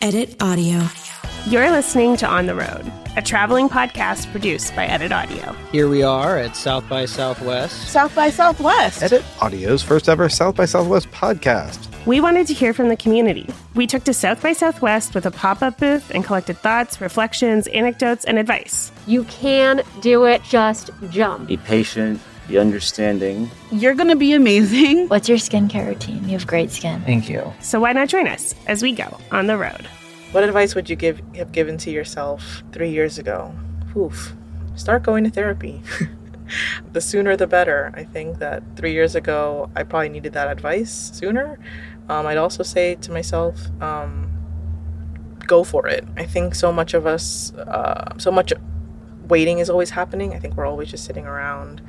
Edit Audio. You're listening to On the Road, a traveling podcast produced by Edit Audio. Here we are at South by Southwest. South by Southwest. Edit Audio's first ever South by Southwest podcast. We wanted to hear from the community. We took to South by Southwest with a pop up booth and collected thoughts, reflections, anecdotes, and advice. You can do it, just jump. Be patient, be understanding. You're going to be amazing. What's your skincare routine? You have great skin. Thank you. So why not join us as we go on the road? What advice would you give have given to yourself three years ago? Oof. Start going to therapy. the sooner the better. I think that three years ago I probably needed that advice sooner. Um, I'd also say to myself, um, go for it. I think so much of us, uh, so much waiting is always happening. I think we're always just sitting around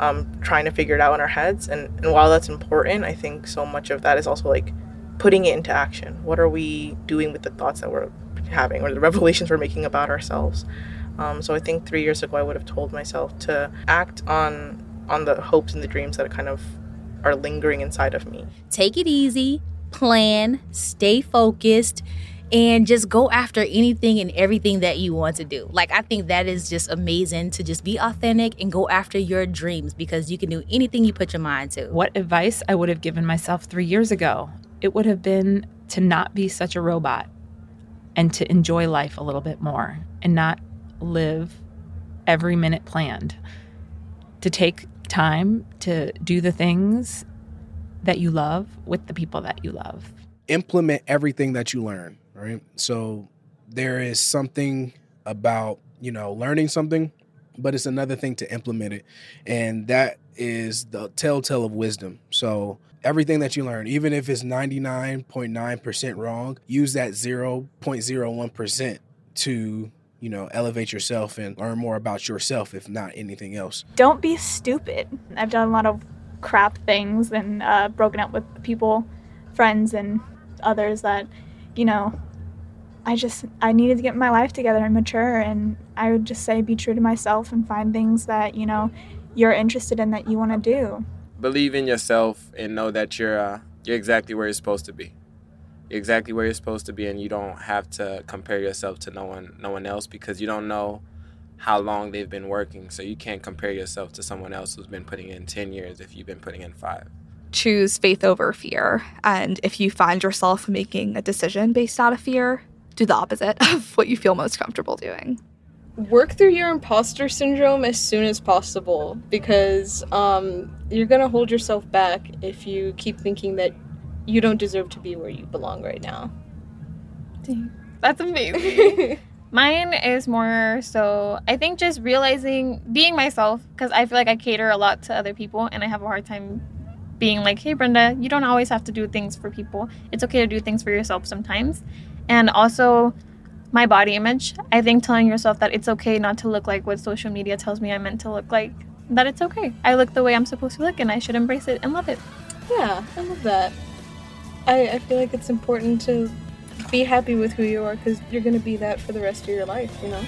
um, trying to figure it out in our heads. And, and while that's important, I think so much of that is also like putting it into action. What are we doing with the thoughts that we're having or the revelations we're making about ourselves? Um, so I think three years ago I would have told myself to act on on the hopes and the dreams that kind of are lingering inside of me. Take it easy, plan, stay focused, and just go after anything and everything that you want to do. Like, I think that is just amazing to just be authentic and go after your dreams because you can do anything you put your mind to. What advice I would have given myself three years ago? It would have been to not be such a robot and to enjoy life a little bit more and not live every minute planned. To take time to do the things that you love with the people that you love. Implement everything that you learn right? So there is something about, you know, learning something, but it's another thing to implement it. And that is the telltale of wisdom. So everything that you learn, even if it's 99.9% wrong, use that 0.01% to you know, elevate yourself and learn more about yourself, if not anything else. Don't be stupid. I've done a lot of crap things and uh, broken up with people, friends, and others that, you know, I just I needed to get my life together and mature and I would just say be true to myself and find things that, you know, you're interested in that you want to do. Believe in yourself and know that you're uh, you're exactly where you're supposed to be. You're exactly where you're supposed to be and you don't have to compare yourself to no one no one else because you don't know how long they've been working. So you can't compare yourself to someone else who's been putting in 10 years if you've been putting in 5 choose faith over fear. And if you find yourself making a decision based out of fear, do the opposite of what you feel most comfortable doing. Work through your imposter syndrome as soon as possible because um, you're going to hold yourself back if you keep thinking that you don't deserve to be where you belong right now. Dang. That's amazing. Mine is more so, I think just realizing being myself because I feel like I cater a lot to other people and I have a hard time being like, hey, Brenda, you don't always have to do things for people. It's okay to do things for yourself sometimes. And also, my body image. I think telling yourself that it's okay not to look like what social media tells me I'm meant to look like, that it's okay. I look the way I'm supposed to look and I should embrace it and love it. Yeah, I love that. I, I feel like it's important to be happy with who you are because you're going to be that for the rest of your life, you know?